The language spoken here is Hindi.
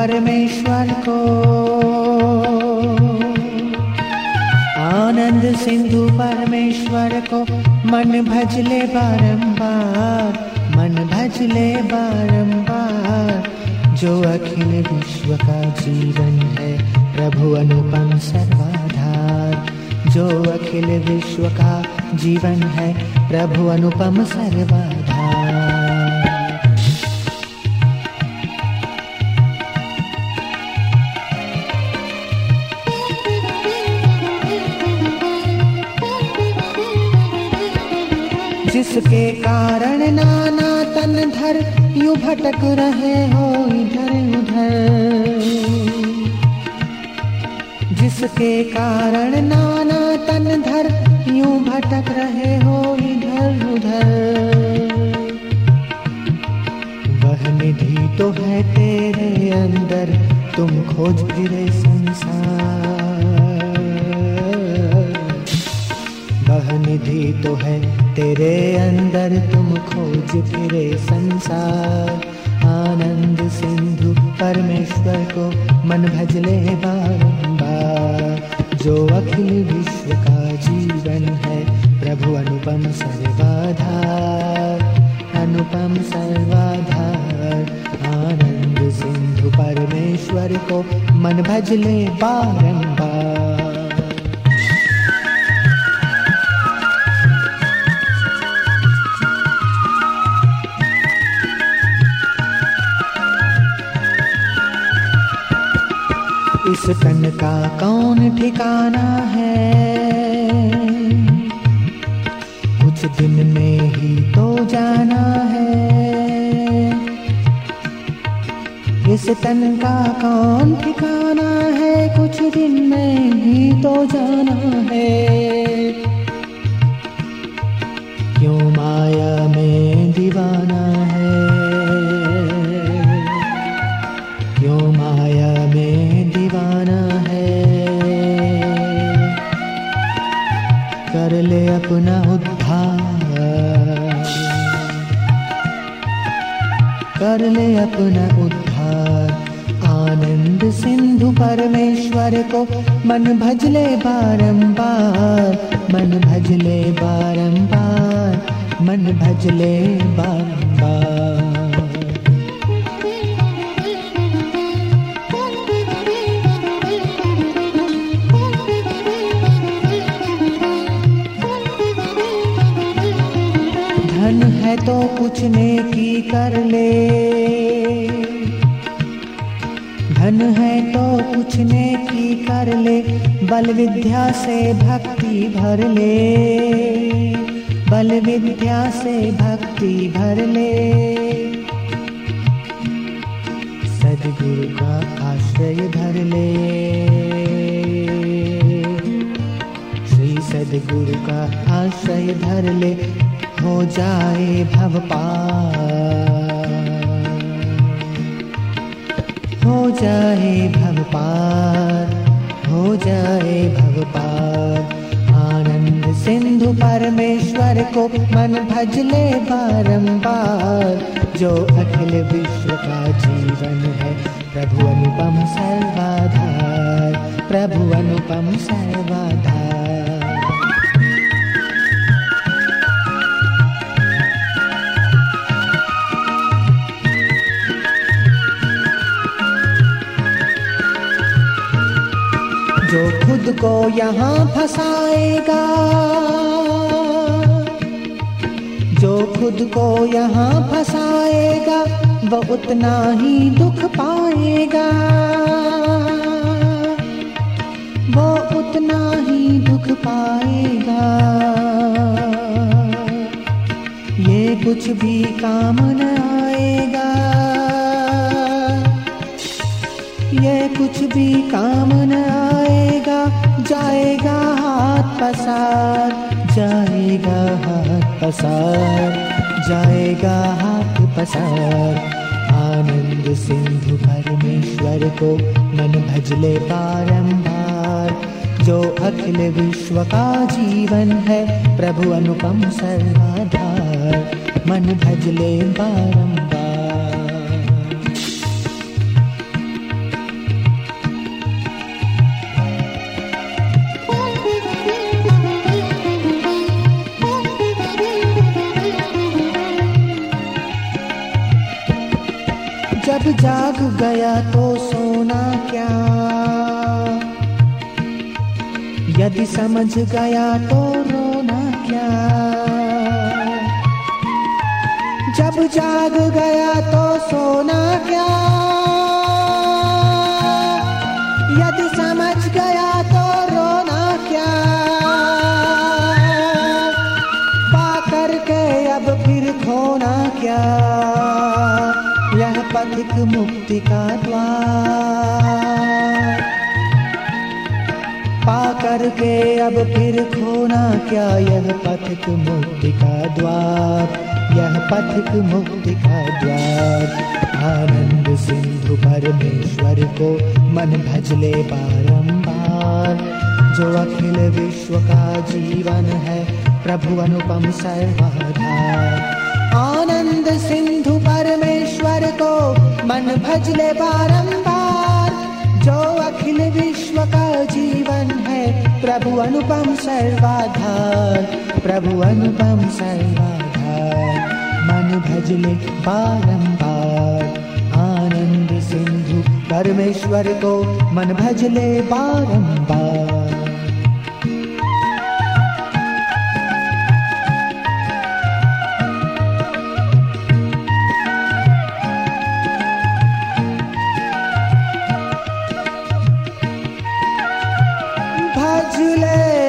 परमेश्वर को। आनंद सिंधु परमेश्वर को, मन भजले बारंबार, मन भजले बारंबार। जो अखिल विश्व का जीवन है, प्रभु अनुपम सर्वाधार। जो अखिल विश्व का जीवन है, प्रभु अनुपम सर्वाधार। जिसके कारण नाना तन धर यू भटक रहे हो इधर उधर। जिसके कारण नाना तन धर यू भटक रहे हो इधर उधर। वह निधि तो है तेरे अंदर, तुम खोज फिरे संसार। वह निधि तो है तेरे अंदर तुम खोज फिरे संसार। आनंद सिंधु परमेश्वर को मन भजले बारंबार। जो अखिल विश्व का जीवन है, प्रभु अनुपम सर्वाधार। अनुपम सर्वाधार। आनंद सिंधु परमेश्वर को मन भजले बारंबार। इस तन का कौन ठिकाना है? कुछ दिन में ही तो जाना है। इस तन का कौन ठिकाना है? कुछ दिन में ही तो जाना है। क्यों माया में दीवाना कर ले अपना उद्धार। आनंद सिंधु परमेश्वर को मन भजले बारंबार। मन भजले बारंबार। मन भजले बारंबार। नेकी कर ले। धन है तो कुछ नेकी कर ले। बल विद्या से भक्ति भर ले। बल विद्या से भक्ति भर ले। सदगुरु का आश्रय धर ले। श्री सदगुरु का आश्रय धर ले। हो जाए भव पार हो जाए भव पार हो जाए भव पार आनंद सिंधु परमेश्वर को मन भजले बारंबार। जो अखिल विश्व का जीवन है, प्रभु अनुपम सर्वाधार, प्रभु अनुपम सर्वाधार। को यहाँ फंसाएगा। जो खुद को यहाँ फंसाएगा, वो उतना ही दुख पाएगा। वो उतना ही दुख पाएगा। ये कुछ भी काम न आएगा। ये कुछ भी काम न आएगा जाएगा हाथ पसार, जाएगा हाथ पसार, जाएगा हाथ पसार। आनंद सिंधु परमेश्वर को मन भजले बारंबार। जो अखिल विश्व का जीवन है, प्रभु अनुपम सर्वाधार। मन भजले बारंबार। जाग गया तो सोना क्या? यदि समझ गया तो रोना क्या? जब जाग गया तो सोना क्या? पथिक मुक्ति का द्वार। पा करके अब फिर खोना क्या यह पथिक मुक्ति का द्वार? यह पथिक मुक्ति का द्वार। आनंद सिंधु परमेश्वर को मन भजले बारंबार। जो अखिल विश्व का जीवन है, प्रभु अनुपम सर्वाधार। आनंद सिंधु परमेश्वर को मन भजले बारंबार। जो अखिल विश्व का जीवन है, प्रभु अनुपम सर्वाधार। प्रभु अनुपम सर्वाधार। मन भजले बारंबार। आनंद सिंधु परमेश्वर को मन भजले बारंबार। दिखले